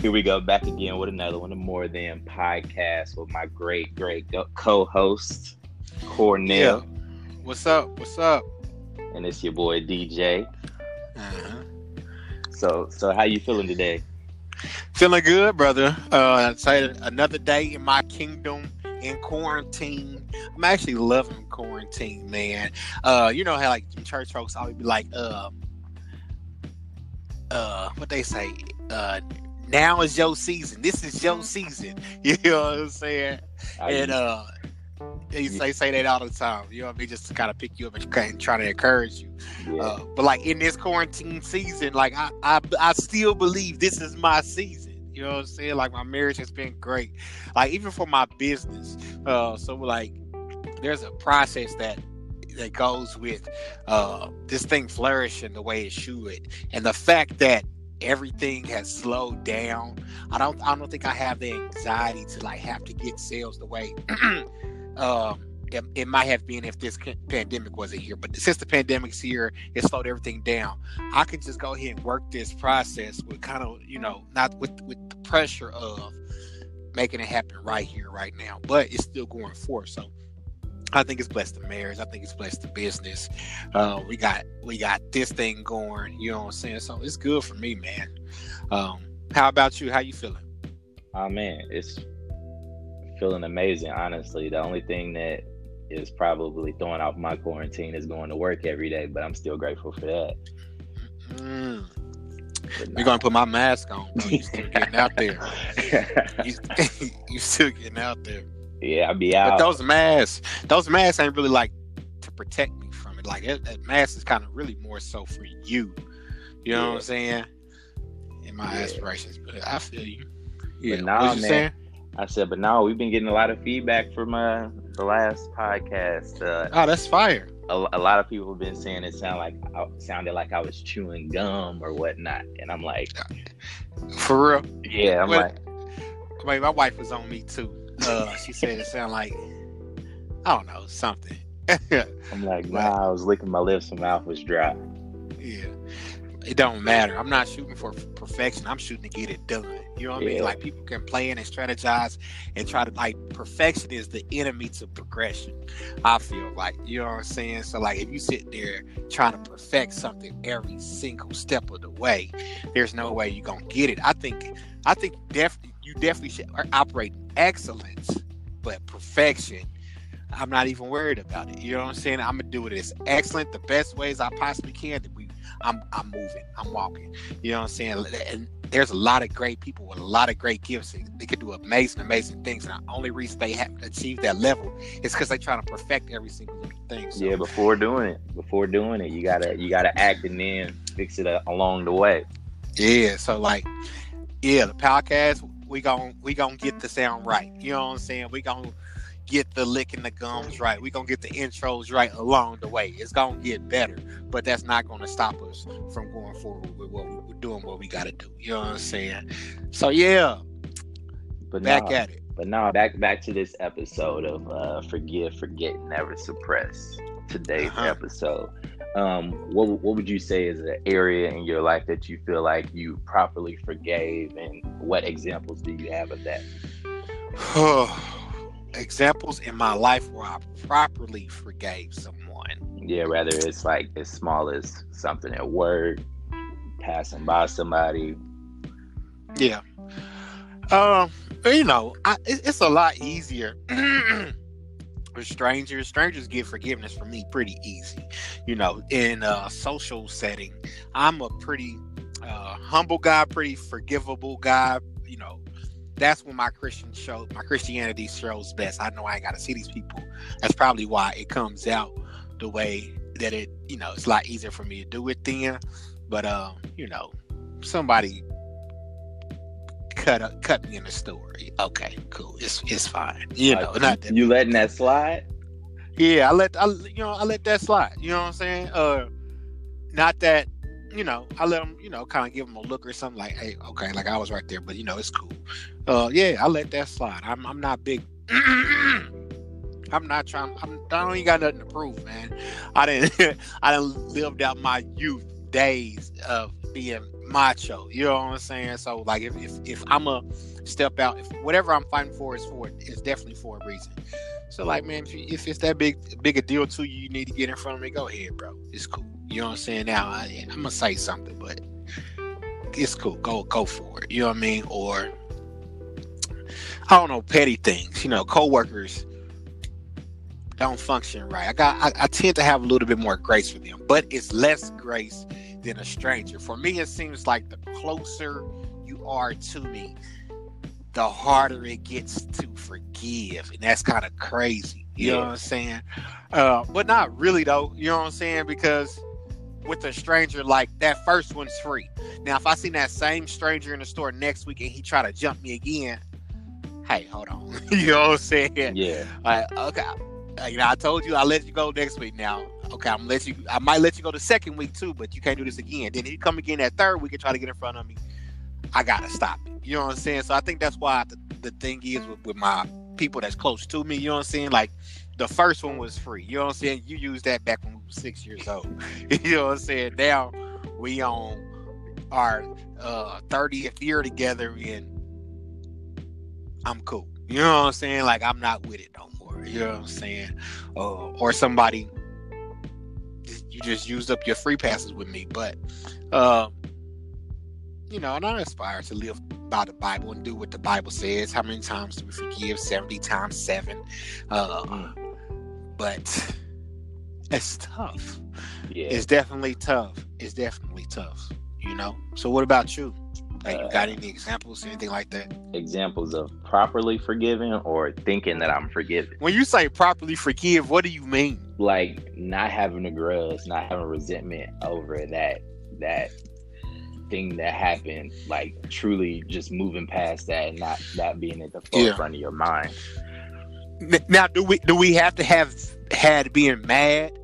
Here we go back again with another one of More Than Podcast with my great, great co-host Cornell. Yeah. What's up? What's up? And it's your boy DJ. Uh-huh. So, so how you feeling today? Feeling good, brother. Uh, say another day in my kingdom in quarantine. I'm actually loving quarantine, man. Uh, you know how like church folks always be like, uh, uh, what they say, uh, now is your season. This is your season. You know what I'm saying? I, and uh, they say say that all the time. You know what I mean? Just to kind of pick you up and try to encourage you. yeah. Uh, but like in this quarantine season, like I, I I still believe this is my season. You know what I'm saying? Like my marriage has been great. Like even for my business. Uh, so like there's a process that that goes with uh this thing flourishing the way it should, and the fact that everything has slowed down. I don't I don't think I have the anxiety to like have to get sales the way um it, it might have been if this pandemic wasn't here. But since the pandemic's here, it slowed everything down. I can just go ahead and work this process with kind of, you know, not with with the pressure of making it happen right here, right now. But it's still going forth. So I think it's blessed the marriage. I think it's blessed the business. Uh, we got we got this thing going. You know what I'm saying? So it's good for me, man. Um, how about you? How you feeling? Oh man, it's feeling amazing. Honestly, the only thing that is probably throwing off my quarantine is going to work every day, but I'm still grateful for that. Mm. You're gonna put my mask on. Bro. You still getting out there? You, you still getting out there? Yeah, I'll be out. But those masks, those masks ain't really like to protect me from it. Like that, that mask is kind of really more so for you. You know what I'm saying? In my Yeah. aspirations, but I feel you. Yeah, nah, what you man. saying? I said, but no, we've been getting a lot of feedback from uh, the last podcast. Uh, Oh, that's fire. a, a lot of people have been saying it sound like I sounded like I was chewing gum or whatnot, and I'm like, For real. yeah, I'm Well, like, mean, my wife was on me too. Uh, she said it sounded like I don't know something. I'm like, nah, I was licking my lips, my mouth was dry. Yeah, it don't matter. I'm not shooting for perfection. I'm shooting to get it done. You know what I mean? Like people can plan and strategize and try to like perfection is the enemy to progression. I feel like you know what I'm saying. So like if you sit there trying to perfect something every single step of the way, there's no way you're gonna get it. I think I think definitely you definitely should operate in excellence, but perfection. I'm not even worried about it. You know what I'm saying? I'm gonna do it as excellent, the best ways I possibly can. That we, I'm, I'm moving, I'm walking. You know what I'm saying? And there's a lot of great people with a lot of great gifts. They can do amazing, amazing things. And the only reason they haven't achieved that level is because they're trying to perfect every single thing. So, Yeah, before doing it, before doing it, you gotta you gotta act and then fix it uh, along the way. Yeah, so like, yeah, the podcast we gon' we gonna get the sound right. You know what I'm saying? We gonna get the licking the gums right. We gonna get the intros right along the way. It's gonna get better, but that's not gonna stop us from going forward with what we, we're doing. What we gotta do. You know what I'm saying? So yeah, But back nah, at it. but now back back to this episode of uh, forgive, forget, never suppress. Today's Uh-huh. episode. Um, what what would you say is an area in your life that you feel like you properly forgave, and what examples do you have of that? Examples in my life where I properly forgave someone. Yeah, whether it's like as small as something at work, passing by somebody. Yeah. Um, you know, I, it, it's a lot easier with strangers. Strangers get forgiveness from me pretty easy. You know, in a social setting, I'm a pretty uh, humble guy, pretty forgivable guy. You know, that's when my Christian show, my Christianity shows best. I know I ain't got to see these people. That's probably why it comes out the way that it. You know, it's a lot easier for me to do it then. But um, you know, somebody cut up, cut me in the story. Okay, cool. It's it's fine. You know, Like, not that you letting that slide? yeah, I let I you know I let that slide. You know what I'm saying? Uh, not that you know I let them you know kind of give them a look or something like, hey, okay, like I was right there, but you know it's cool. Uh, yeah, I let that slide. I'm I'm not big. I'm not trying. I'm, I don't even got nothing to prove, man. I didn't. I didn't lived out my youth days of being macho. You know what I'm saying? So like if if, if I'm a step out, if whatever I'm fighting for is for is definitely for a reason. So like man, if, you, if it's that big big a deal to you, you need to get in front of me. Go ahead, bro. It's cool. You know what I'm saying? Now I, I'm gonna say something, but it's cool. Go go for it. You know what I mean? Or I don't know, petty things. You know, coworkers don't function right. I got I, I, tend to have a little bit more grace for them, but it's less grace than a stranger. For me, it seems like the closer you are to me, the harder it gets to forgive, and that's kind of crazy. You yeah. know what I'm saying? Uh, but not really though. You know what I'm saying? Because with a stranger, like that first one's free. Now, if I see that same stranger in the store next week and he try to jump me again, hey, hold on. you know what I'm saying? Yeah. Like, okay, you know, I told you I'll let you go next week. Now, okay, I'm let you. I might let you go the second week too, but you can't do this again. Then he come again that third week and try to get in front of me. I gotta stop it. You know what I'm saying? So I think that's why the, the thing is with, with my people that's close to me. You know what I'm saying? Like the first one was free. You know what I'm saying? You used that back when we were six years old. you know what I'm saying? Now we on our uh, 30th year together and I'm cool. You know what I'm saying? Like I'm not with it more. You know what I'm saying? Uh, or somebody you just used up your free passes with me, but uh, you know, and I aspire to live by the Bible and do what the Bible says. How many times do we forgive? Seventy times seven. Uh, mm. But it's tough. Yeah. It's definitely tough. It's definitely tough. You know. So what about you? Like, you got any examples, anything like that? Examples of properly forgiving or thinking that I'm forgiven. When you say properly forgive, what do you mean? Like not having a grudge, not having resentment over that that thing that happened. Like truly just moving past that and not that being at the forefront yeah. of your mind. Now, do we do we have to have had being mad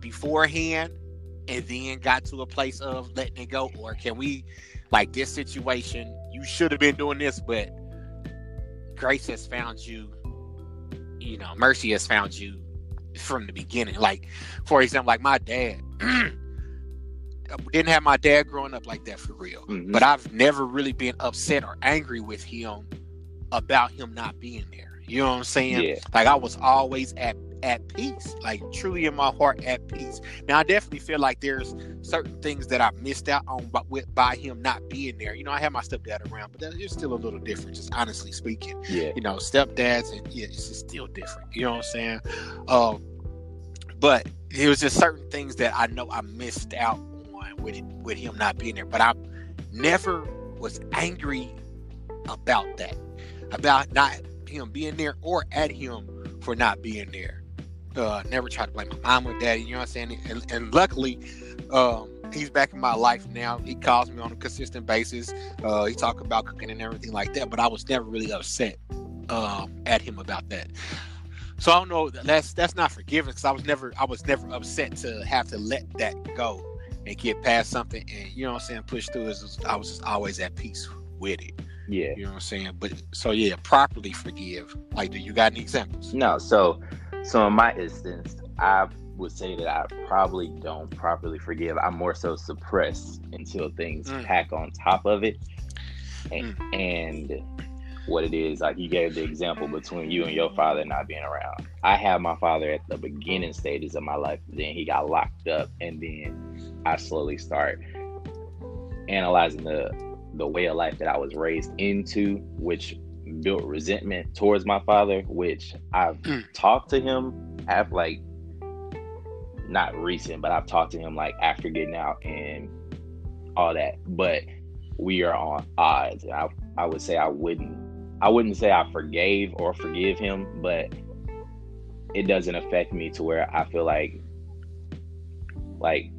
beforehand and then got to a place of letting it go, or can we like this situation, you should have been doing this, but grace has found you, you know, mercy has found you from the beginning. Like, for example, like my dad didn't have my dad growing up like that for real. Mm-hmm. But I've never really been upset or angry with him about him not being there. You know what I'm saying? Yeah. Like I was always at at peace, like truly in my heart at peace. Now I definitely feel like there's certain things that I missed out on, but with by him not being there. You know, I had my stepdad around, but it's still a little different, just honestly speaking. Yeah. You know, stepdads and yeah, it's just still different. You know what I'm saying? Um, but it was just certain things that I know I missed out on with it, with him not being there. But I never was angry about that, about not him being there or at him for not being there. Uh, never tried to blame my mom or daddy. You know what I'm saying? And, and luckily, um, he's back in my life now. He calls me on a consistent basis. Uh, he talk about cooking and everything like that. But I was never really upset um, at him about that. So I don't know. That's that's not forgiveness because I was never I was never upset to have to let that go and get past something and you know what I'm saying push through. Is I was just always at peace with it. Yeah. You know what I'm saying? But so yeah, properly forgive. Like, do you got any examples? No. So, so in my instance, I would say that I probably don't properly forgive. I'm more so suppressed until things mm. pack on top of it. And, mm. and what it is, like you gave the example between you and your father not being around. I had my father at the beginning stages of my life, then he got locked up, and then I slowly start analyzing the the way of life that I was raised into, which built resentment towards my father, which I've mm. talked to him have like not recent, but I've talked to him like after getting out and all that. But we are on odds. I I would say I wouldn't I wouldn't say I forgave or forgive him, but it doesn't affect me to where I feel like like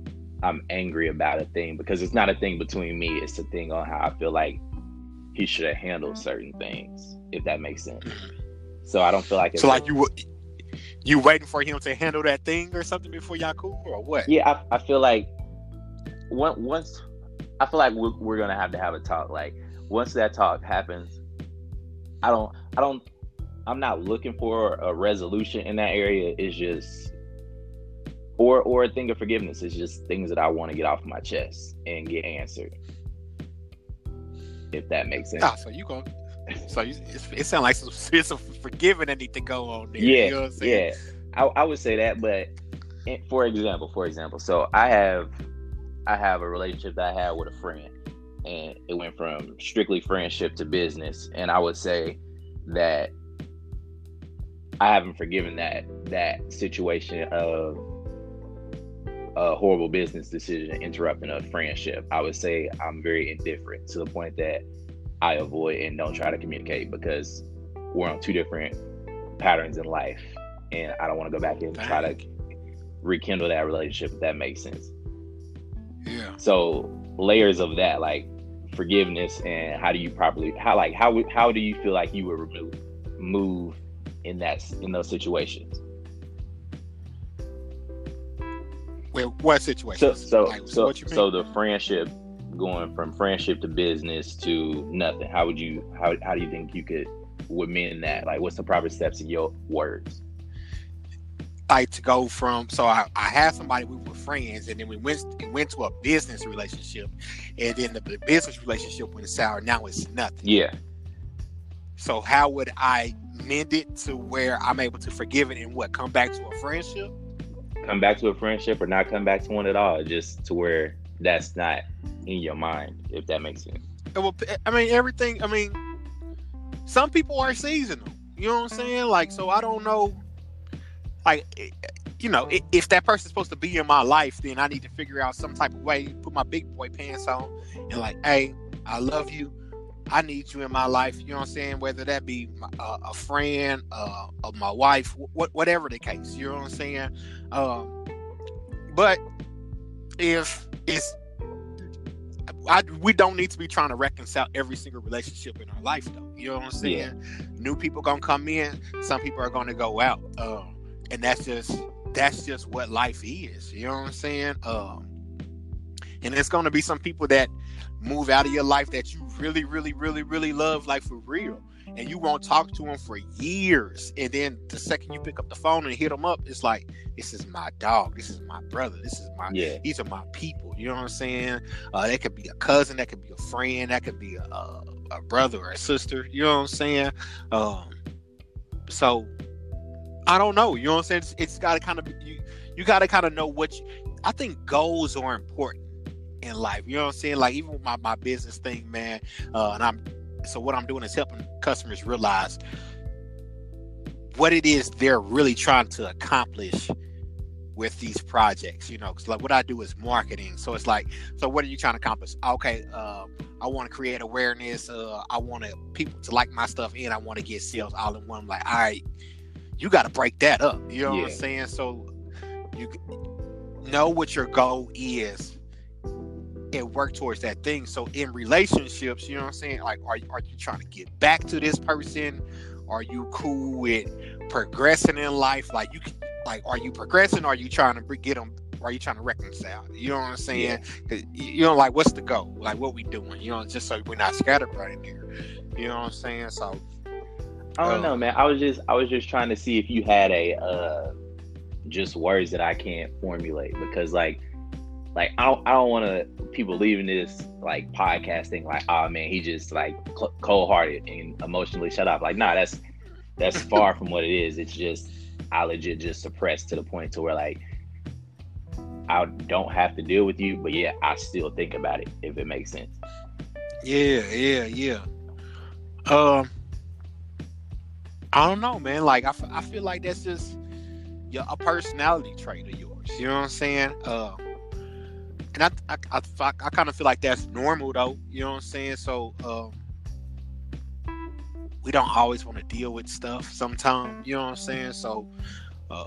I'm angry about a thing because it's not a thing between me. It's a thing on how I feel like he should have handled certain things, if that makes sense. So I don't feel like so. Like you, you waiting for him to handle that thing or something before y'all cool or what? Yeah, I, I feel like once I feel like we're, we're gonna have to have a talk. Like once that talk happens, I don't, I don't, I'm not looking for a resolution in that area. It's just or or a thing of forgiveness. It's just things that I want to get off my chest and get answered. If that makes sense. Ah, so you go. So you, it sounds like some, it's a forgiving that need to go on there. Yeah, you know yeah. I, I would say that, but for example, for example, so I have I have a relationship that I had with a friend, and it went from strictly friendship to business, and I would say that I haven't forgiven that that situation of a horrible business decision interrupting a friendship. I would say I'm very indifferent to the point that I avoid and don't try to communicate because we're on two different patterns in life, and I don't want to go back and try to rekindle that relationship. If that makes sense. Yeah. So layers of that, like forgiveness, and how do you properly how like how how do you feel like you would remove move in that in those situations? Well, what situation? So so like, so, so the friendship going from friendship to business to nothing. How would you how how do you think you could would mend that? Like, what's the proper steps in your words? like to go from so I, I had somebody we were friends and then we went went to a business relationship and then the, the business relationship went sour now it's nothing yeah so how would i mend it to where i'm able to forgive it and what come back to a friendship come back to a friendship or not come back to one at all just to where that's not in your mind if that makes sense. Well i mean everything i mean some people are seasonal you know what i'm saying? Like so i don't know like eh, you know if that person's supposed to be in my life then i need to figure out some type of way put my big boy pants on and like hey i love you i need you in my life you know what i'm saying whether that be uh, a friend uh, of my wife wh- whatever the case you know what i'm saying um, but if it's I, we don't need to be trying to reconcile every single relationship in our life though you know what i'm saying yeah. new people gonna come in some people are gonna go out um, and that's just that's just what life is. You know what I'm saying? Um, and it's going to be some people that move out of your life that you really, really, really, really love, like for real, and you won't talk to them for years. And then the second you pick up the phone and hit them up, it's like, this is my dog, this is my brother, this is my, yeah. these are my people. You know what I'm saying? Uh, that could be a cousin, that could be a friend, that could be a, a, a brother or a sister. You know what I'm saying? Um, so I don't know. You know what I'm saying? it's, it's got to kind of you. You got to kind of know what. You, I think goals are important in life. You know what I'm saying? Like even with my my business thing, man. Uh, and I'm so what I'm doing is helping customers realize what it is they're really trying to accomplish with these projects. You know, because like what I do is marketing. So it's like, so what are you trying to accomplish? Okay, uh, I want to create awareness. Uh, I want people to like my stuff, and I want to get sales all in one. I'm like, all right you got to break that up. You know yeah. what I'm saying? So you know what your goal is and work towards that thing. So in relationships, you know what I'm saying? Like, are are you trying to get back to this person? Are you cool with progressing in life? Like, you like, are you progressing? Or are you trying to get them? Are you trying to reconcile? You know what I'm saying? Yeah. You know, like, what's the goal? Like, what we doing? You know, just so we're not scattered right in here. You know what I'm saying? So I don't know, man. I was just I was just trying to see if you had a uh just words that I can't formulate because like like I don't I don't want to people leaving this like podcasting like oh man he just like cold hearted and emotionally shut up like nah that's that's far from what it is. It's just I legit just suppressed to the point to where like I don't have to deal with you, but yeah, I still think about it if it makes sense. Yeah, yeah, yeah. Um, I don't know, man. Like I, f- I feel like that's just your, a personality trait of yours. You know what I'm saying? Uh, and I, I, I, I, I kind of feel like that's normal though. You know what I'm saying? So um, we don't always want to deal with stuff sometimes. You know what I'm saying? So uh,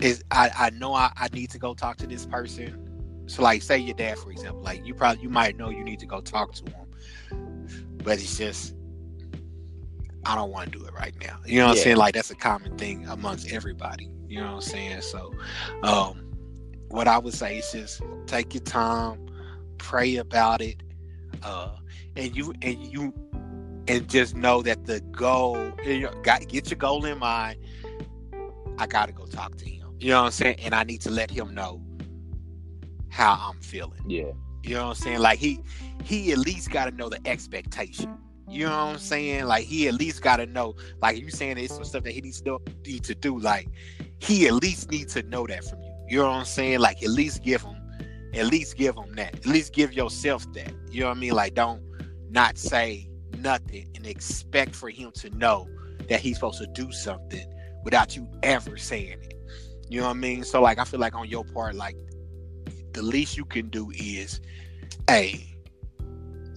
is I, I know I, I need to go talk to this person. So like say your dad for example, like you probably you might know you need to go talk to him, but it's just I don't want to do it right now. You know what yeah. I'm saying? Like that's a common thing amongst everybody. You know what I'm saying? So, um, what I would say is just take your time, pray about it, uh, and you and you and just know that the goal. Got get your goal in mind. I got to go talk to him. You know what I'm saying? And I need to let him know how I'm feeling. Yeah. You know what I'm saying? Like he he at least got to know the expectation. You know what I'm saying? Like he at least got to know. Like you saying it's some stuff that he needs to need to do. Like he at least needs to know that from you. You know what I'm saying? Like at least give him, at least give him that. At least give yourself that. You know what I mean? Like don't not say nothing and expect for him to know that he's supposed to do something without you ever saying it. You know what I mean? So like I feel like on your part, like the least you can do is, hey,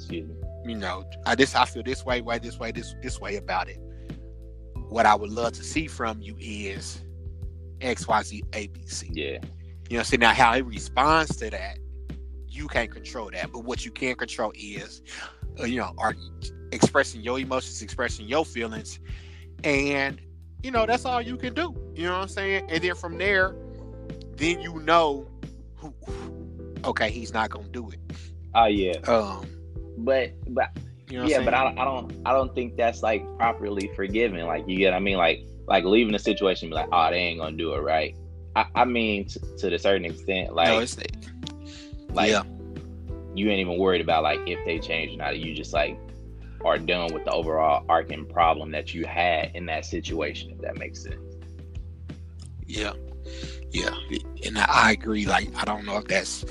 me. you know, I this I feel this way, way, this way, this this way about it. What I would love to see from you is X, Y, Z, A, B, C. Yeah. You know, see now how he responds to that, you can't control that. But what you can control is, uh, you know, are expressing your emotions, expressing your feelings, and you know that's all you can do. You know what I'm saying? And then from there, then you know, who, okay, he's not gonna do it. Oh yeah. Um, But but you know, yeah, but I, don't- I don't I don't think that's like properly forgiving. Like you get what I mean? Like like leaving the situation and be like, oh, they ain't gonna do it right. I, I mean t- to a certain extent, like no, it's like yeah. you ain't even worried about like if they change or not. You just like are done with the overall arcing problem that you had in that situation. If that makes sense. Yeah, yeah, and I, agree. Like, I don't know if that's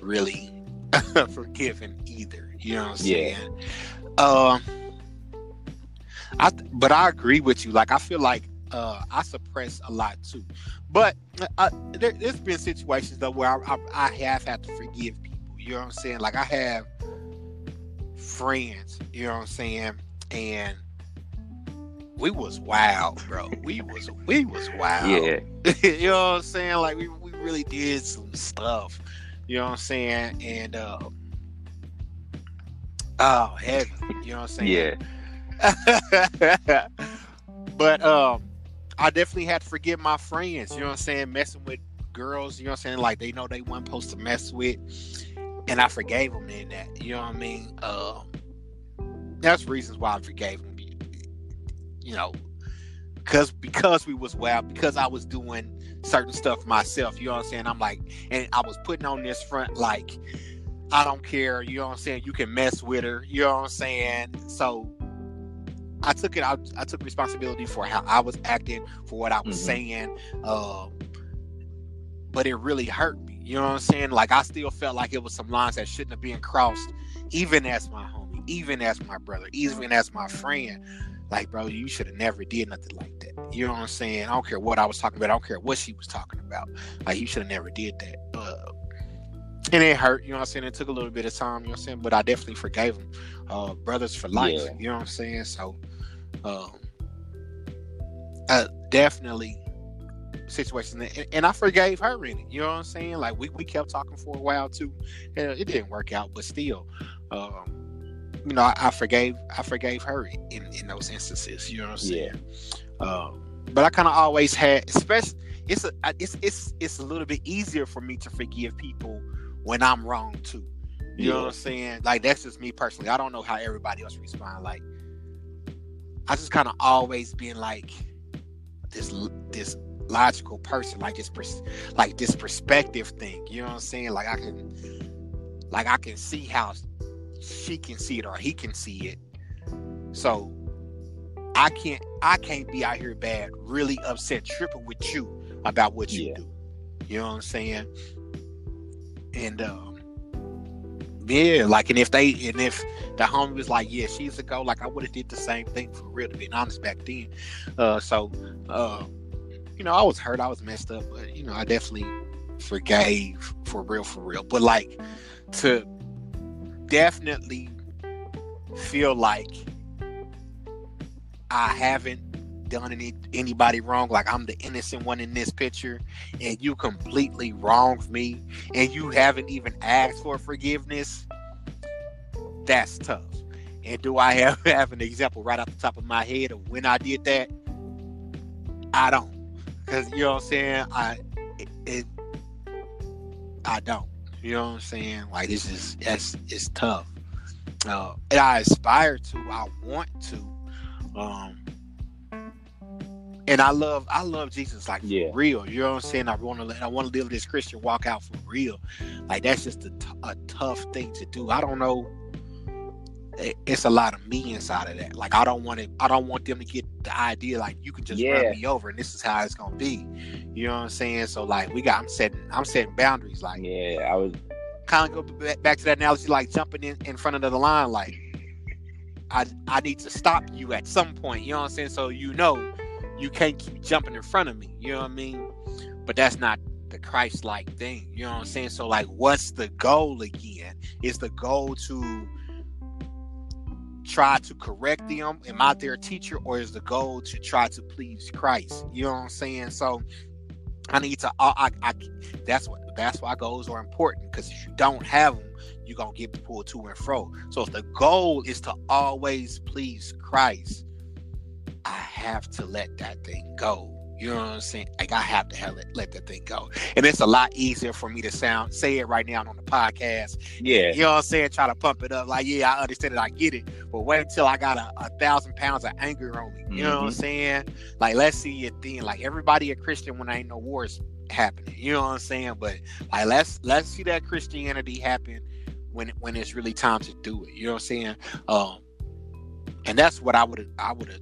really forgiven either. You know what I'm Yeah. saying? Um, I but I agree with you. Like, I feel like uh, I suppress a lot too. But uh, there, there's been situations though where I, I, I have had to forgive people. You know what I'm saying? Like, I have friends. You know what I'm saying? And we was wild, bro. We was we was wild. Yeah. you know what I'm saying? Like we, we really did some stuff. You know what I'm saying? And uh, oh heavy. You know what I'm saying? Yeah. but um I definitely had to forgive my friends, you know what I'm saying, messing with girls, you know what I'm saying, like they know they weren't supposed to mess with. And I forgave them in that. You know what I mean? Um that's reasons why I forgave them. You know, because because we was wild, because I was doing certain stuff myself. You know what I'm saying? I'm like, and I was putting on this front like, I don't care. You know what I'm saying? You can mess with her. You know what I'm saying? So I took it. I, I took responsibility for how I was acting, for what I was Mhm. saying. Um, but it really hurt me. You know what I'm saying? Like I still felt like it was some lines that shouldn't have been crossed, even as my homie, even as my brother, even as my friend. Like, bro, you should have never did nothing like that. You know what I'm saying? I don't care what I was talking about. I don't care what she was talking about. Like, you should have never did that. Uh, and it hurt. You know what I'm saying? It took a little bit of time. You know what I'm saying? But I definitely forgave him. Uh, brothers for life. Yeah. You know what I'm saying? So, um, uh, definitely situations, and, and I forgave her in it. You know what I'm saying? Like we, we kept talking for a while too, and it didn't work out, but still, um, you know, I, I forgave I forgave her in in those instances. You know what I'm saying? Um, but I kind of always had, especially it's a it's it's it's a little bit easier for me to forgive people when I'm wrong too. You know what I'm saying? Like that's just me personally. I don't know how everybody else respond. Like I just kind of always been like this this logical person, like this pers- like this perspective thing. You know what I'm saying? Like I can like I can see how she can see it or he can see it. So I can't I can't be out here bad, really upset, tripping with you about what you Yeah. do. You know what I'm saying? And um yeah, like and if they and if the homie was like, yeah, she's a go, like I would have did the same thing for real to be honest back then. Uh so uh you know, I was hurt, I was messed up, but you know, I definitely forgave for real, for real. But like to definitely feel like I haven't done any anybody wrong, like I'm the innocent one in this picture, and you completely wronged me, and you haven't even asked for forgiveness. That's tough. And do I have, have an example right off the top of my head of when I did that? I don't, because you know what I'm saying. I it, it I don't. You know what I'm saying? Like this is that's it's tough. Uh, and I aspire to. I want to. Um, and I love I love Jesus like Yeah. real. You know what I'm saying? I want to I want to live this Christian walk out for real. Like that's just a, t- a tough thing to do. I don't know. It- It's a lot of me inside of that. Like I don't want to. I don't want them to get the idea like you can just Yeah. run me over and this is how it's gonna be. You know what I'm saying? So like we got. I'm setting. I'm setting boundaries. Like Yeah, I was. kind of go back, back to that analogy, like jumping in, in front of the line. Like, I I need to stop you at some point. You know what I'm saying? So you know, you can't keep jumping in front of me. You know what I mean? But that's not the Christ-like thing. You know what I'm saying? So like, what's the goal again? Is the goal to try to correct them? Am I their teacher, or is the goal to try to please Christ? You know what I'm saying? So I need to. I, I, I that's what. That's why goals are important because if you don't have them, you're gonna get pulled to and fro. So if the goal is to always please Christ, I have to let that thing go. You know what I'm saying? Like I have to have it, let that thing go, and it's a lot easier for me to sound say it right now on the podcast. Yeah, You know what I'm saying? Try to pump it up. Like, yeah, I understand it, I get it. But wait until I got a, a thousand pounds of anger on me. You know what I'm Mhm. saying? Like, let's see it then. Like everybody a Christian when ain't no wars happening. You know what I'm saying? But like let's let's see that Christianity happen when when it's really time to do it. You know what I'm saying? Um and that's what I would I would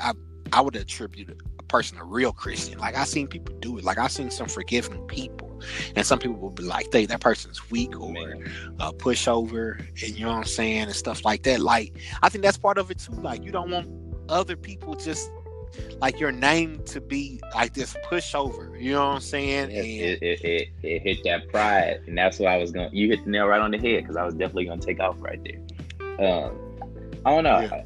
I, I would attribute a person a real Christian. Like I seen people do it. Like I seen some forgiving people, and some people will be like, "They that person's weak or uh, pushover," and you know what I'm saying, and stuff like that. Like I think that's part of it too. Like you don't want other people just like your name to be like this pushover. You know what I'm saying? It, it, it, it hit that pride, and that's what I was going. to You hit the nail right on the head because I was definitely going to take off right there. Um, I don't know. Yeah.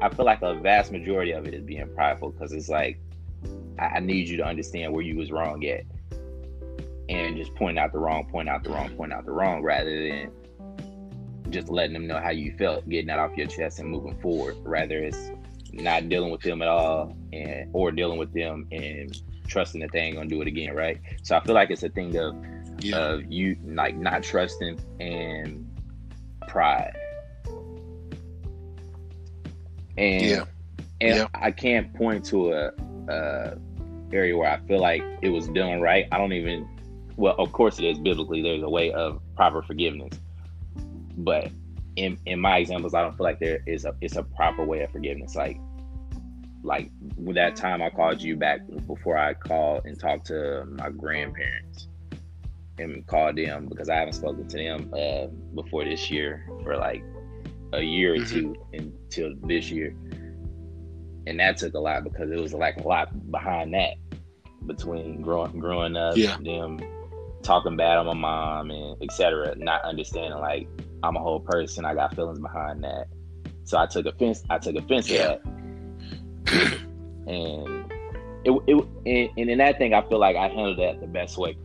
I, I feel like a vast majority of it is being prideful because it's like I, I need you to understand where you was wrong at, and just point out the wrong, point out the wrong, point out the wrong, rather than just letting them know how you felt, getting that off your chest and moving forward. Rather, it's not dealing with them at all, and or dealing with them and trusting that they ain't gonna do it again, right? So I feel like it's a thing of yeah, of you like not trusting and pride. And Yeah. and Yeah. I can't point to a, a area where I feel like it was done right. I don't even well, of course it is biblically there's a way of proper forgiveness. But in in my examples, I don't feel like there is a it's a proper way of forgiveness. Like like with that time I called you back before I called and talked to my grandparents and called them because I haven't spoken to them uh, before this year for like a year or Mhm. two until this year, and that took a lot because it was like a lot behind that between growing growing up, Yeah. them talking bad on my mom and etc. Not understanding like I'm a whole person, I got feelings behind that, so I took offense. I took offense Yeah. to that, and it, it and, and in that thing, I feel like I handled that the best way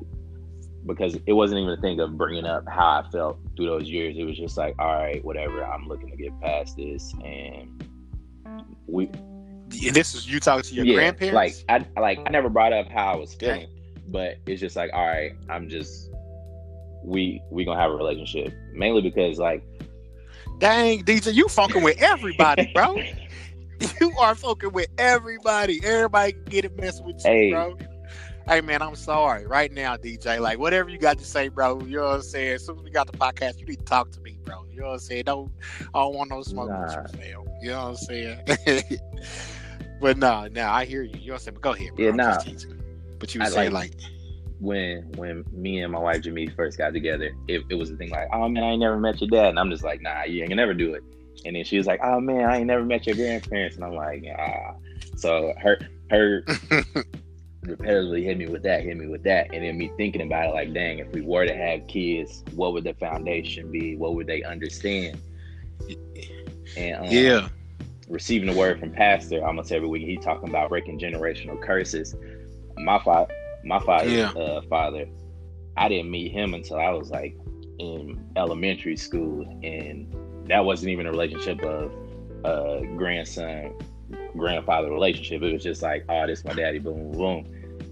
because it wasn't even a thing of bringing up how I felt through those years. It was just like, all right, whatever. I'm looking to get past this, and we, And this is you talking to your yeah, grandparents. like I like I never brought up how I was feeling, but it's just like, all right, I'm just we we gonna have a relationship mainly because like dang, DJ, you fucking with everybody, bro. you are fucking with everybody. Everybody get it messing with you, Hey. bro. Hey man, I'm sorry. Right now, DJ, like whatever you got to say, bro. You know what I'm saying? As soon as we got the podcast, you need to talk to me, bro. You know what I'm saying? Don't I don't want no smoke Nah. with you, fam. You know what I'm saying? but no, no, I hear you. You know what I'm saying? But go ahead, bro. Yeah, nah. But you were I saying like, when when me and my wife Jamie first got together, it, it was a thing like, oh man, I ain't never met your dad, and I'm just like, nah, you ain't gonna never do it. And then she was like, oh man, I ain't never met your grandparents, and I'm like, ah. So her her repetitively hit me with that, hit me with that, and then me thinking about it like, dang, if we were to have kids, what would the foundation be? What would they understand? And um, yeah, receiving the word from pastor almost every week. He talking about breaking generational curses. My father, my father, Yeah. uh, father, I didn't meet him until I was like in elementary school, and that wasn't even a relationship of uh, grandson grandfather relationship. It was just like, oh, this my daddy, boom, boom,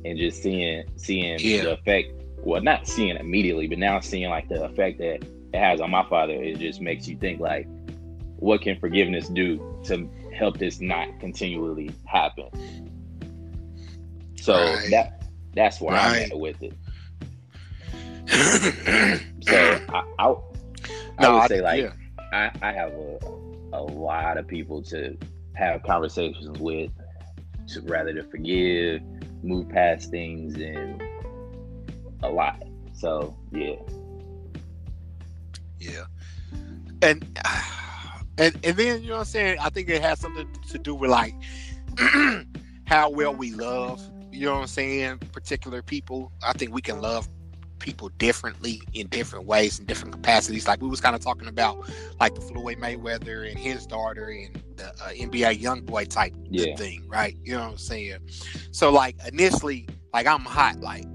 and just seeing seeing Yeah. the effect. Well, not seeing immediately, but now seeing like the effect that it has on my father. It just makes you think like, what can forgiveness do to help this not continually happen? So right. that that's where right. I'm at with it. so I, I, I no, would say like yeah. I, I have a, a lot of people to have conversations with, to, rather to forgive, move past things, and a lot. So yeah, yeah, and and and then you know what I'm saying. I think it has something to do with like how well we love. You know what I'm saying? Particular people. I think we can love people differently in different ways in different capacities. Like we was kind of talking about, like the Floyd Mayweather and his daughter and the uh, NBA YoungBoy type yeah. thing, right? You know what I'm saying? So like initially, like I'm hot. Like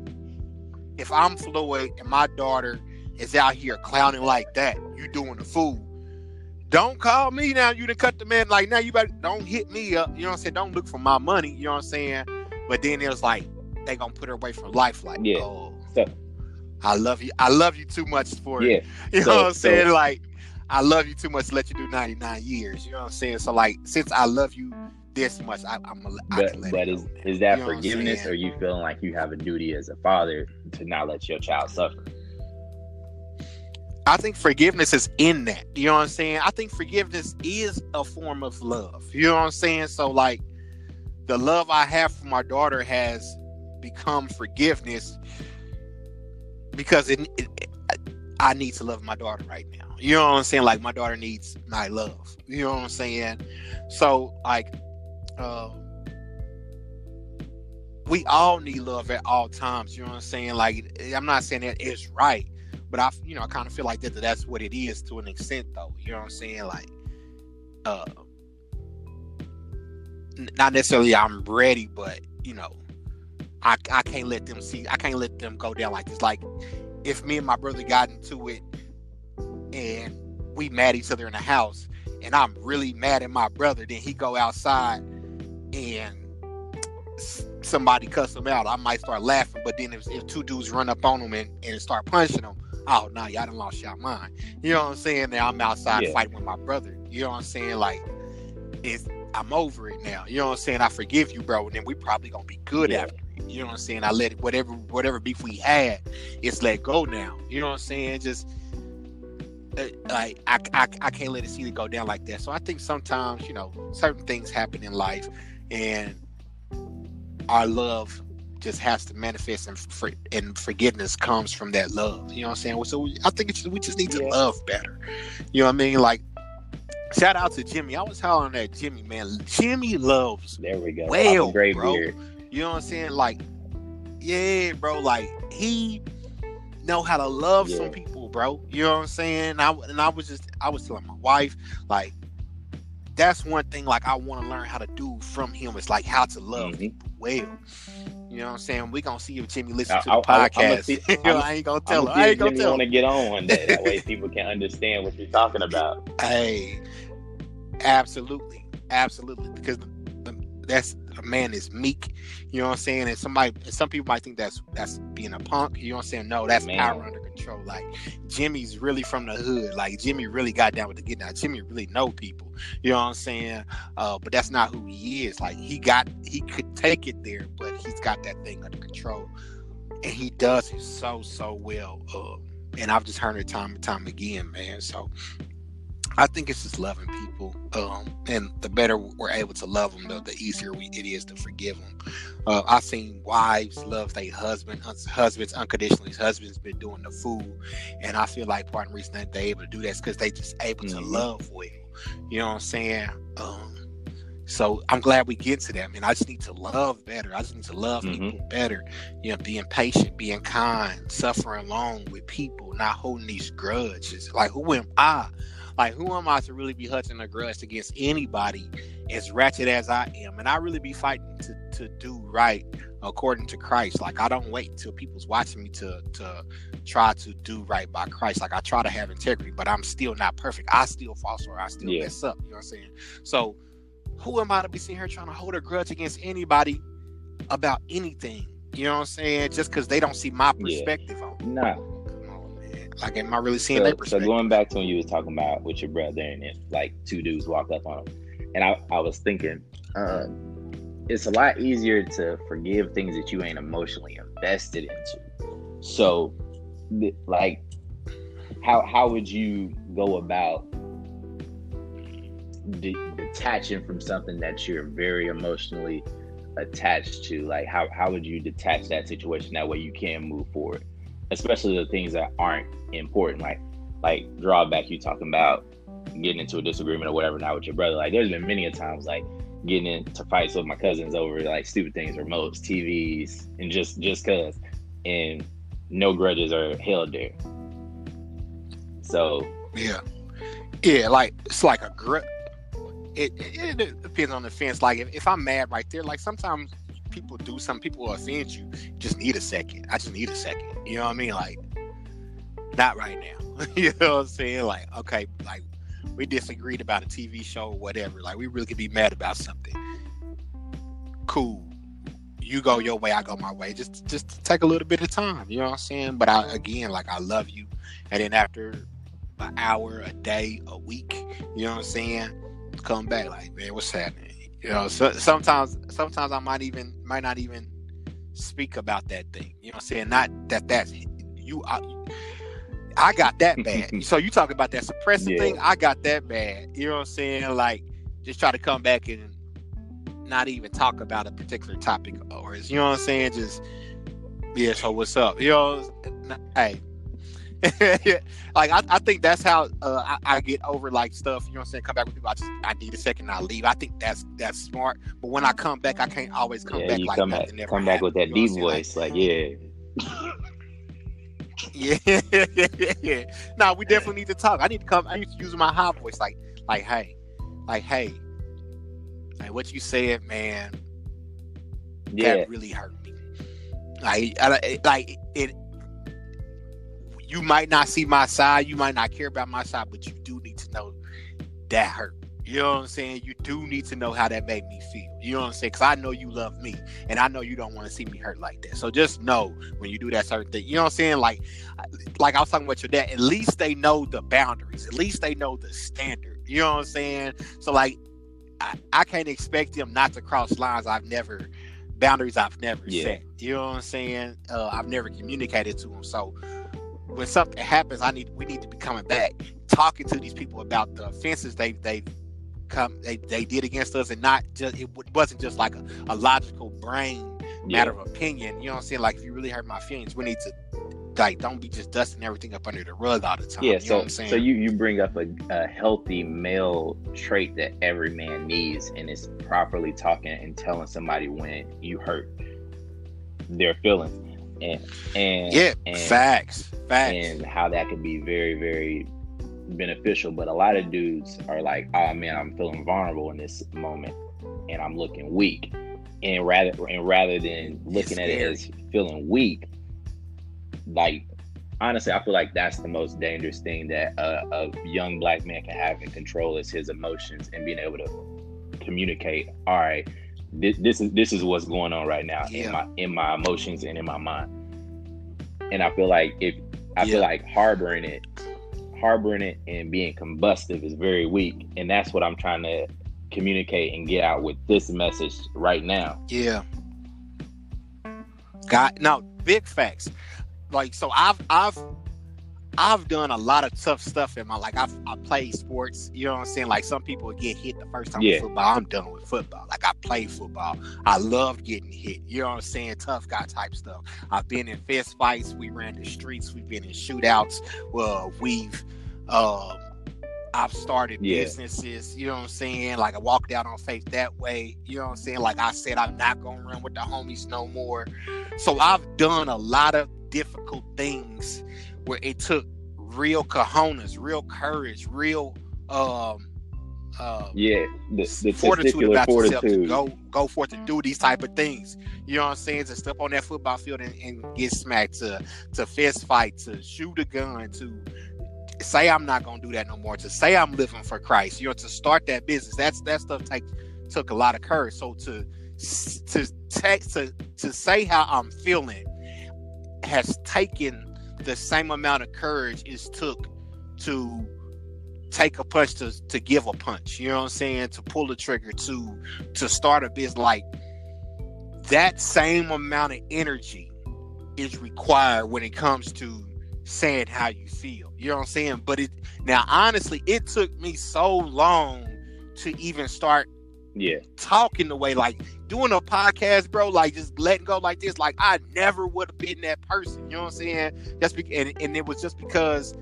if I'm Floyd and my daughter is out here clowning like that, you doing the fool. Don't call me now. You done cut the man. Like now you better don't hit me up. You know what I'm saying? Don't look for my money. You know what I'm saying? But then it was like they gonna put her away from life. Like yeah. oh. So I love you. I love you too much for yeah. You so, know what I'm saying? So, like, I love you too much to let you do 99 years. You know what I'm saying? So like, since I love you this much, I, am gonna. But, but is is that you know forgiveness, or you feeling like you have a duty as a father to not let your child suffer? I think forgiveness is in that. You know what I'm saying? I think forgiveness is a form of love. You know what I'm saying? So like, the love I have for my daughter has become forgiveness because it, it, I need to love my daughter right now. You know what I'm saying? Like my daughter needs my love. You know what I'm saying? So like, uh, we all need love at all times. You know what I'm saying? Like I'm not saying that it's right, but I, you know, I kind of feel like that that's what it is to an extent, though. You know what I'm saying? Like, uh, not necessarily I'm ready, but you know, I, I can't let them see. I can't let them go down like this. Like if me and my brother got into it and we mad each other in the house, and I'm really mad at my brother, then he go outside and somebody cuss him out. I might start laughing, but then if, if two dudes run up on him and, and start punching him, oh no, nah, y'all done lost your mind. You know what I'm saying? Now I'm outside yeah. fighting with my brother. You know what I'm saying? Like it's I'm over it now. You know what I'm saying? I forgive you, bro, and then we probably gonna be good yeah. after you know what I'm saying? I let it, whatever whatever beef we had, it's let go now. You know what I'm saying? Just uh, like I, I, I can't let it see it go down like that. So I think sometimes you know certain things happen in life, and our love just has to manifest, and for, and forgiveness comes from that love. You know what I'm saying? So we, I think just, we just need to yeah. love better. You know what I mean? Like shout out to Jimmy. I was hollering at Jimmy, man. Jimmy loves. There we go. Well, great bro. beard. You know what I'm saying? Like, yeah, bro. Like he know how to love yeah. some people, bro. You know what I'm saying? I, and I was just, I was telling my wife, like, that's one thing. Like, I want to learn how to do from him. It's like how to love mm-hmm. people well. You know what I'm saying? We gonna see if Jimmy listens to the I, podcast. I, I, I ain't gonna tell him. I ain't gonna tell him. Want to get on one day? That way, people can understand what you're talking about. Hey, absolutely, absolutely. Because that's a man is meek. You know what I'm saying? And somebody, some people might think that's that's being a punk. You know what I'm saying? No, that's man. power under control. Like Jimmy's really from the hood. Like Jimmy really got down with the get down. Jimmy really know people. You know what I'm saying? Uh, but that's not who he is. Like he got, he could take it there, but he's got that thing under control, and he does it so so well. Uh, and I've just heard it time and time again, man. So I think it's just loving people, um, and the better we're able to love them, the, the easier we, it is to forgive them. Uh, I've seen wives love their husband, husbands unconditionally. Husbands been doing the fool, and I feel like part of the reason that they're able to do that is because they just able mm-hmm. to love well. You know what I'm saying? Um, so I'm glad we get to that, man. I just need to love better. I just need to love mm-hmm. people better. You know, being patient, being kind, suffering along with people, not holding these grudges. Like, who am I? Like, who am I to really be hutching a grudge against anybody as ratchet as I am? And I really be fighting to, to do right according to Christ. Like, I don't wait until people's watching me to to try to do right by Christ. Like, I try to have integrity, but I'm still not perfect. I still fall short. I still yeah. mess up. You know what I'm saying? So, who am I to be sitting here trying to hold a grudge against anybody about anything? You know what I'm saying? Just because they don't see my perspective yeah. on it. No. Like, am I really seeing so, their perspective? So going back to when you was talking about with your brother and if like two dudes walk up on him, and I, I was thinking, uh, it's a lot easier to forgive things that you ain't emotionally invested into. So, like, how how would you go about de- detaching from something that you're very emotionally attached to? Like, how how would you detach that situation that way you can move forward, especially the things that aren't important, like like drawback you talking about getting into a disagreement or whatever now with your brother. Like, there's been many a times like getting into fights with my cousins over like stupid things, remotes, TVs, and just just cause, and no grudges are held there. So yeah, yeah, like it's like a grudge. It, it, it, depends on the fence. Like if, if I'm mad right there, like sometimes people do some people will offend you. Just need a second. I just need a second. You know what I mean? Like not right now. you know what I'm saying? Like okay, like we disagreed about a TV show or whatever. Like we really could be mad about something. Cool. You go your way, I go my way. Just just take a little bit of time. You know what I'm saying? But I again, like I love you, and then after an hour, a day, a week, you know what I'm saying? Come back like, man, what's happening? You know, so, sometimes sometimes I might even might not even speak about that thing. You know what I'm saying? Not that that's you. I, I got that bad. so you talk about that suppressing yeah. thing, I got that bad. You know what I'm saying? Like just try to come back and not even talk about a particular topic or is you know what I'm saying? Just yeah, so what's up? You know, hey. like I, I think that's how uh, I, I, get over like stuff. You know what I'm saying? Come back with people. I just I need a second. I leave. I think that's that's smart. But when I come back, I can't always come yeah, back like come back, come back with that deep voice. Like, like yeah. Yeah, yeah. Now we definitely need to talk. I need to come. I need to use my high voice, like, like, hey, like, hey, like what you said, man. Yeah, that really hurt me. Like, I, like it. You might not see my side. You might not care about my side, but you do need to know that hurt. You know what I'm saying? You do need to know how that made me feel. You know what I'm saying? Because I know you love me, and I know you don't want to see me hurt like that. So just know when you do that certain thing. You know what I'm saying? Like, like I was talking about your dad. At least they know the boundaries. At least they know the standard. You know what I'm saying? So like, I, I can't expect them not to cross lines I've never boundaries I've never yeah. set. You know what I'm saying? Uh, I've never communicated to them. So when something happens, I need we need to be coming back, talking to these people about the offenses they they come they, they did against us and not just it wasn't just like a, a logical brain yeah. matter of opinion you know what i'm saying? Like if you really hurt my feelings we need to like don't be just dusting everything up under the rug all the time yeah so so you you bring up a, a healthy male trait that every man needs and it's properly talking and telling somebody when you hurt their feelings and and yeah and, facts facts and how that could be very very beneficial. But a lot of dudes are like, oh man, I'm feeling vulnerable in this moment and I'm looking weak. And rather and rather than looking at it as feeling weak, like honestly, I feel like that's the most dangerous thing that a, a young black man can have in control is his emotions and being able to communicate. All right, this, this is this is what's going on right now yeah. in my in my emotions and in my mind. And I feel like if I yeah. feel like harboring it harboring it and being combustive is very weak. And that's what I'm trying to communicate and get out with this message right now. Yeah. Got now big facts. Like so I've I've I've done a lot of tough stuff in my like I've I played sports, you know what I'm saying? Like some people get hit the first time yeah. with football. I'm done with football. Like I played football. I love getting hit. You know what I'm saying? Tough guy type stuff. I've been in fist fights, we ran the streets, we've been in shootouts. Well, we've uh, I've started yeah. businesses, you know what I'm saying? Like I walked out on faith that way, you know what I'm saying? Like I said, I'm not gonna run with the homies no more. So I've done a lot of difficult things where it took real cojones, real courage, real um uh, yeah, the, the fortitude about fortitude. yourself to go go forth to do these type of things. You know what I'm saying? To step on that football field and, and get smacked, to to fist fight, to shoot a gun, to say I'm not gonna do that no more, to say I'm living for Christ, you know, to start that business. That's that stuff take took a lot of courage. So to to take to to say how I'm feeling has taken the same amount of courage is took to take a punch to to give a punch. You know what I'm saying? To pull the trigger to to start a business like that same amount of energy is required when it comes to saying how you feel. You know what I'm saying? But it now honestly, it took me so long to even start yeah. talking the way like doing a podcast bro like just letting go like this like i never would have been that person you know what i'm saying? Just be- and, and it was just because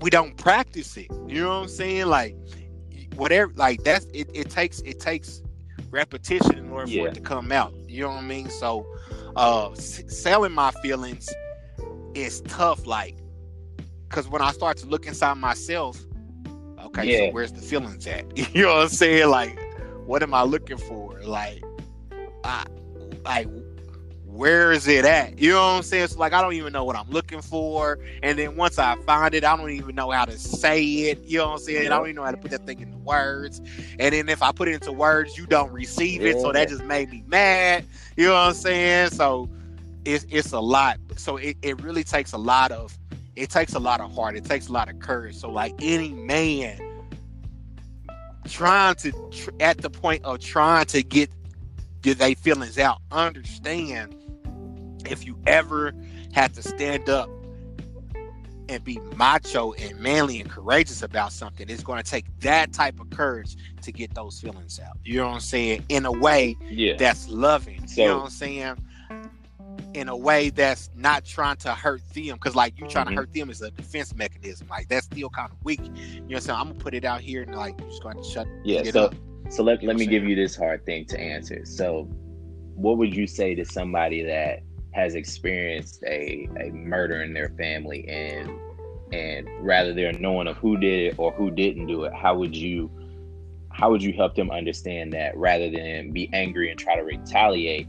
we don't practice it you know what i'm saying? Like whatever like that's it, it takes it takes repetition in order yeah. for it to come out you know what i mean? So uh s- selling my feelings is tough like because when i start to look inside myself Okay, yeah. so where's the feelings at? you know what I'm saying? Like, what am I looking for? Like, I, like, where is it at? You know what I'm saying? So like, I don't even know what I'm looking for. And then once I find it, I don't even know how to say it. You know what I'm saying? Yeah. I don't even know how to put that thing into words. And then if I put it into words, you don't receive it. Yeah. So that just made me mad. You know what I'm saying? So it's it's a lot. So it, it really takes a lot of it takes a lot of heart. It takes a lot of courage. So like any man trying to tr- at the point of trying to get their feelings out, understand if you ever had to stand up and be macho and manly and courageous about something, it's going to take that type of courage to get those feelings out. You know what I'm saying? In a way yeah. that's loving. So, you know what I'm saying? In a way that's not trying to hurt them because like you trying mm-hmm. to hurt them is a defense mechanism like that's still kind of weak you know what i'm saying i'm gonna put it out here and like you're just going to shut yeah so up. so let, let me give you this hard thing to answer so what would you say to somebody that has experienced a, a murder in their family and and rather they're knowing of who did it or who didn't do it how would you how would you help them understand that rather than be angry and try to retaliate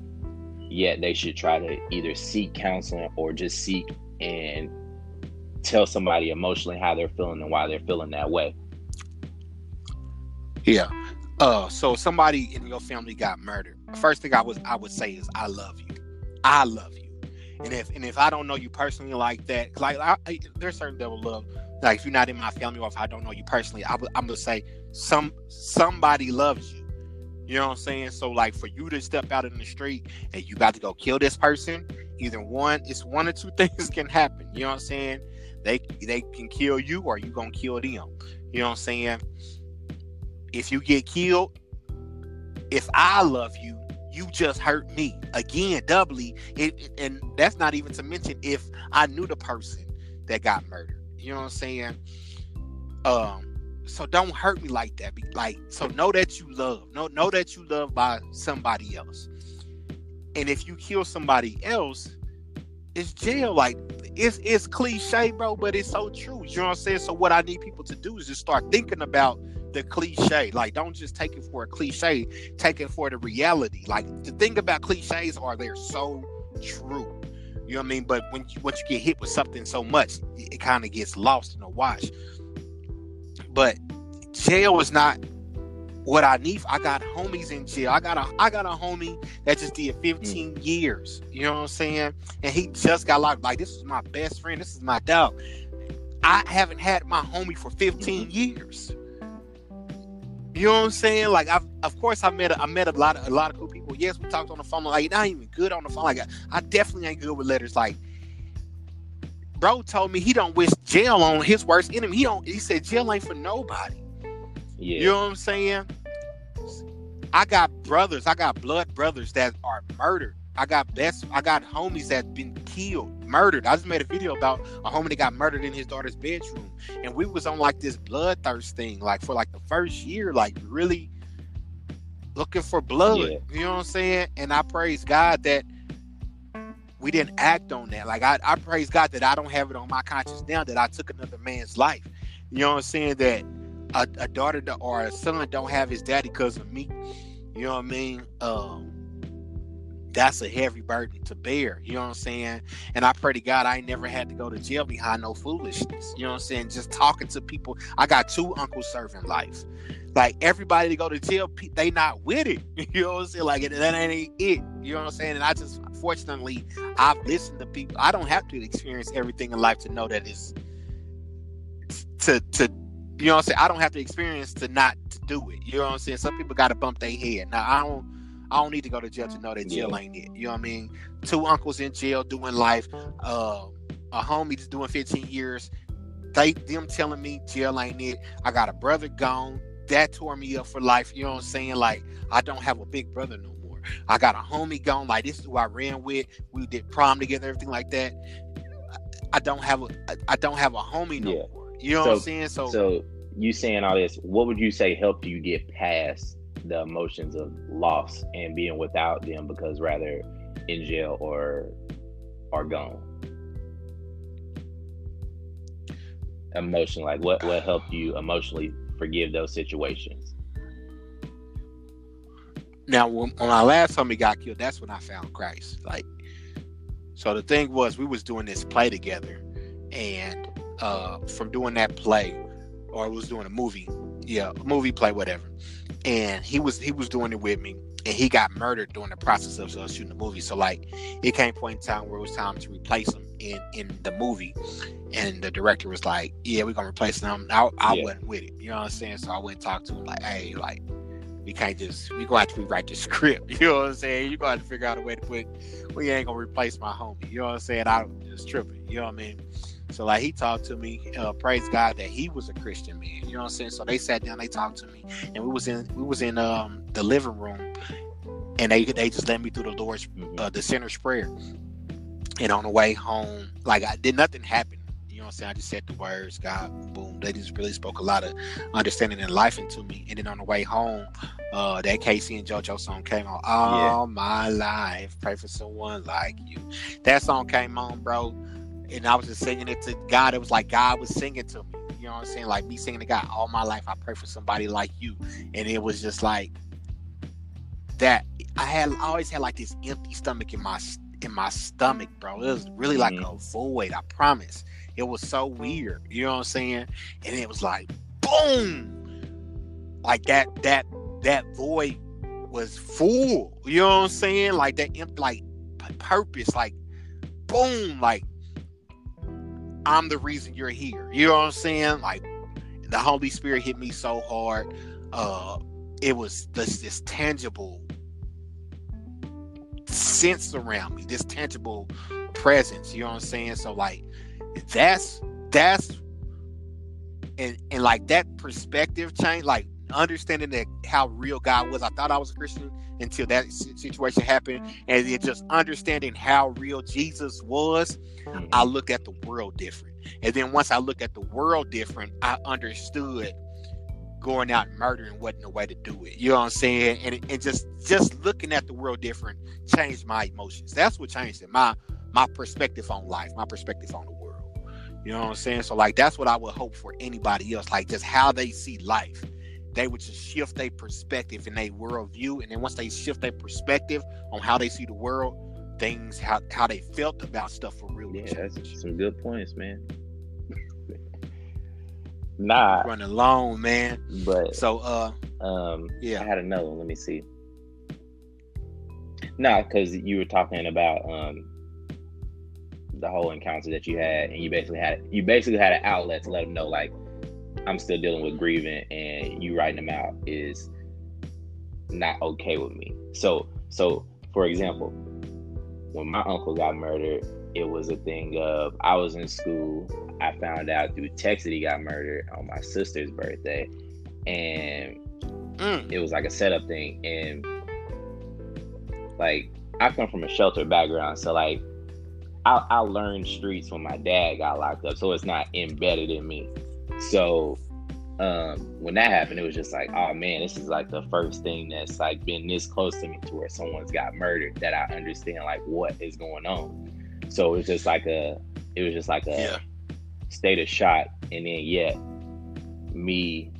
yet they should try to either seek counseling or just seek and tell somebody emotionally how they're feeling and why they're feeling that way. Yeah. Uh so somebody in your family got murdered. First thing I was I would say is I love you. I love you. And if and if I don't know you personally like that, like I, I, there's certain devil love. Like if you're not in my family or if I don't know you personally, I, I'm gonna say some somebody loves you. You know what I'm saying? So like for you to step out in the street and you got to go kill this person, either one, it's one or two things can happen. You know what I'm saying? They they can kill you or you gonna kill them. You know what I'm saying? If you get killed, if I love you, you just hurt me again doubly. It, and that's not even to mention if I knew the person that got murdered. You know what I'm saying? Um, so don't hurt me like that. Like so know that you love. Know know that you love by somebody else. And if you kill somebody else, it's jail. Like it's it's cliche, bro, but it's so true. You know what I'm saying? So what I need people to do is just start thinking about the cliche. Like don't just take it for a cliche, take it for the reality. Like the thing about cliches are they're so true. You know what I mean? But when you, once you get hit with something so much, it, it kind of gets lost in the wash. But jail was not what I need. I got homies in jail. I got a I got a homie that just did 15 mm. years. You know what I'm saying? And he just got locked. Like this is my best friend. This is my dog. I haven't had my homie for 15 mm-hmm. years. You know what I'm saying? Like I've of course I met a, I met a lot of a lot of cool people. Yes, we talked on the phone. Like not even good on the phone. Like I, I definitely ain't good with letters. Like bro told me he don't wish jail on his worst enemy. He don't. He said jail ain't for nobody. Yeah. You know what I'm saying? I got brothers. I got blood brothers that are murdered. I got best. I got homies that been killed, murdered. I just made a video about a homie that got murdered in his daughter's bedroom, and we was on like this bloodthirst thing, like for like the first year, like really looking for blood. Yeah. You know what I'm saying? And I praise God that we didn't act on that. Like I, I praise God that I don't have it on my conscience now that I took another man's life. You know what I'm saying? That a, a daughter or a son don't have his daddy because of me. You know what I mean? Um, that's a heavy burden to bear. You know what I'm saying? And I pray to God I never had to go to jail behind no foolishness. You know what I'm saying? Just talking to people. I got two uncles serving life. Like everybody to go to jail, they not with it. You know what I'm saying? Like that ain't it. You know what I'm saying? And I just fortunately I've listened to people. I don't have to experience everything in life to know that it's to to you know what I'm saying? I don't have to experience to not to do it. You know what I'm saying? Some people got to bump their head. Now I don't I don't need to go to jail to know that jail yeah. ain't it. You know what I mean? Two uncles in jail doing life. Uh, a homie that's doing 15 years. They them telling me jail ain't it. I got a brother gone. That tore me up for life. You know what I'm saying? Like I don't have a big brother no more. I got a homie gone. Like this is who I ran with. We did prom together, everything like that. I don't have a I don't have a homie no yeah. more. You know so, what I'm saying? So so you saying all this, what would you say helped you get past the emotions of loss and being without them because rather in jail or are gone? Emotion, like what what helped you emotionally forgive those situations? Now, when, my last homie got killed, that's when I found Christ. Like, so the thing was, we was doing this play together, and uh, from doing that play, or I was doing a movie, yeah, movie play, whatever. And he was he was doing it with me, and he got murdered during the process of uh, shooting the movie. So like, it came point in time where it was time to replace him in in the movie, and the director was like, "Yeah, we're gonna replace him." I, I yeah. wasn't with it, you know what I'm saying? So I went and talked to him like, "Hey, like." We can't just we gonna have to rewrite the script. You know what I'm saying? You gotta have to figure out a way to put we ain't gonna replace my homie. You know what I'm saying? I'm just tripping. You know what I mean? So like he talked to me, uh, praise God that he was a Christian man. You know what I'm saying? So they sat down, they talked to me, and we was in we was in um, the living room, and they they just led me through the Lord's uh, the sinner's prayer. And on the way home, like I did nothing happen. You know what I'm saying? I just said the words, God, boom. They just really spoke a lot of understanding and life into me. And then on the way home, uh, that K-Ci and JoJo song came on. All yeah. my life, pray for someone like you. That song came on, bro and I was just singing it to God. It was like God was singing to me. You know what I'm saying? Like me singing to God all my life. I pray for somebody like you, and it was just like that. I had I always had like this empty stomach in my in my stomach, bro. It was really like mm-hmm. a void. I promise. It was so weird. You know what I'm saying? And it was like boom, like that that that void was full. You know what I'm saying? Like that empty, like purpose, like boom, like I'm the reason you're here. You know what I'm saying? Like the Holy Spirit hit me so hard. Uh it was this this tangible sense around me, this tangible presence. You know what I'm saying? So like that's that's and and like that perspective change, like understanding that how real God was. I thought I was a Christian until that situation happened, and then just understanding how real Jesus was. I mm. looked at the world different, and then once I looked at the world different, I understood going out and murdering wasn't the way to do it. You know what I'm saying? And and just just looking at the world different changed my emotions. That's what changed it. My my perspective on life, my perspective on the world. You know what I'm saying? So like that's what I would hope for anybody else, like just how they see life they would just shift their perspective and their worldview. And then once they shift their perspective on how they see the world, things how how they felt about stuff for real. Yeah, that's some good points, man. Nah, running long, man. But so, uh, um, yeah, I had another one. Let me see. Nah, because you were talking about um the whole encounter that you had, and you basically had you basically had an outlet to let them know, like, I'm still dealing with grieving and you writing them out is not okay with me. So so for example, when my uncle got murdered, it was a thing of I was in school. I found out through text that he got murdered on my sister's birthday. And mm. it was like a setup thing. And like I come from a shelter background, so like I, I learned streets when my dad got locked up, so it's not embedded in me. So um, when that happened, it was just like, oh man, this is like the first thing that's like been this close to me to where someone's got murdered that I understand like what is going on. So it was just like a, it was just like a yeah. state of shock, and then yet me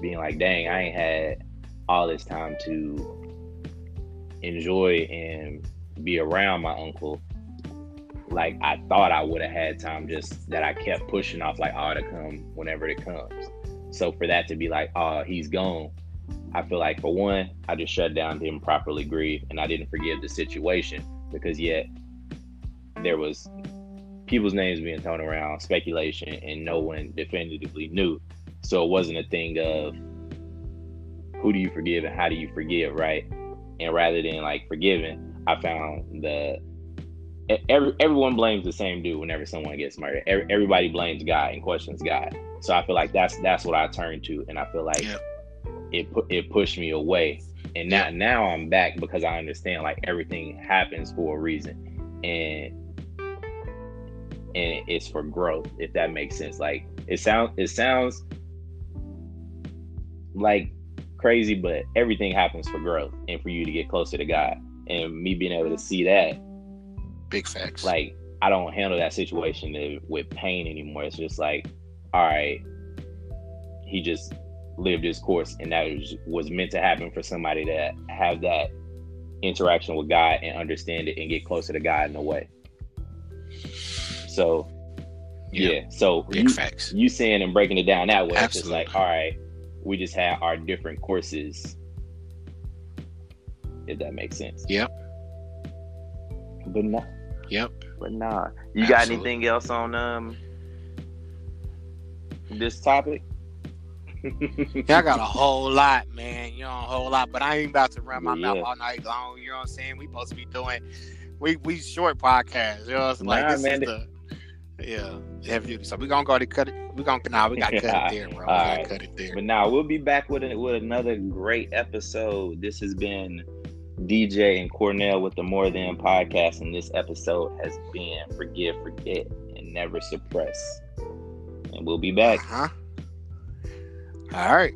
being like, dang, I ain't had all this time to enjoy and be around my uncle like I thought I would have had time just that I kept pushing off like oh to come whenever it comes. So for that to be like oh he's gone, I feel like for one I just shut down to properly grieve and I didn't forgive the situation because yet there was people's names being thrown around, speculation, and no one definitively knew. So it wasn't a thing of who do you forgive and how do you forgive, right? and rather than like forgiving, I found the every, everyone blames the same dude whenever someone gets murdered. Every, everybody blames God and questions God. So I feel like that's that's what I turned to, and I feel like yeah. it it pushed me away. And now now I'm back because I understand like everything happens for a reason, and and it's for growth. If that makes sense, like it sounds it sounds like crazy, but everything happens for growth and for you to get closer to God. And me being able to see that Big facts. Like I don't handle that situation with pain anymore. It's just like, all right, he just lived his course, and that was, was meant to happen for somebody to have that interaction with God and understand it and get closer to God in a way. So, yeah. yeah. So Big you, facts. You saying and breaking it down that way, Absolutely. it's just like, all right, we just had our different courses. If that makes sense. Yep. But not Yep. But nah. You Absolutely. got anything else on um this topic? yeah, I got a whole lot, man. You know, a whole lot. But I ain't about to run my yeah. mouth all night long. You know what I'm saying? We supposed to be doing we we short podcasts. You know, it's like nah, this man, is the yeah, heavy duty. So we gonna go to cut it. We gonna nah, we gotta cut it there, bro. We gotta right. cut it there. But now nah, we'll be back with a, with another great episode. This has been DJ and Cornell with the More Than podcast, and this episode has been Forgive, Forget, and Never Suppress. And we'll be back. Uh-huh. All right.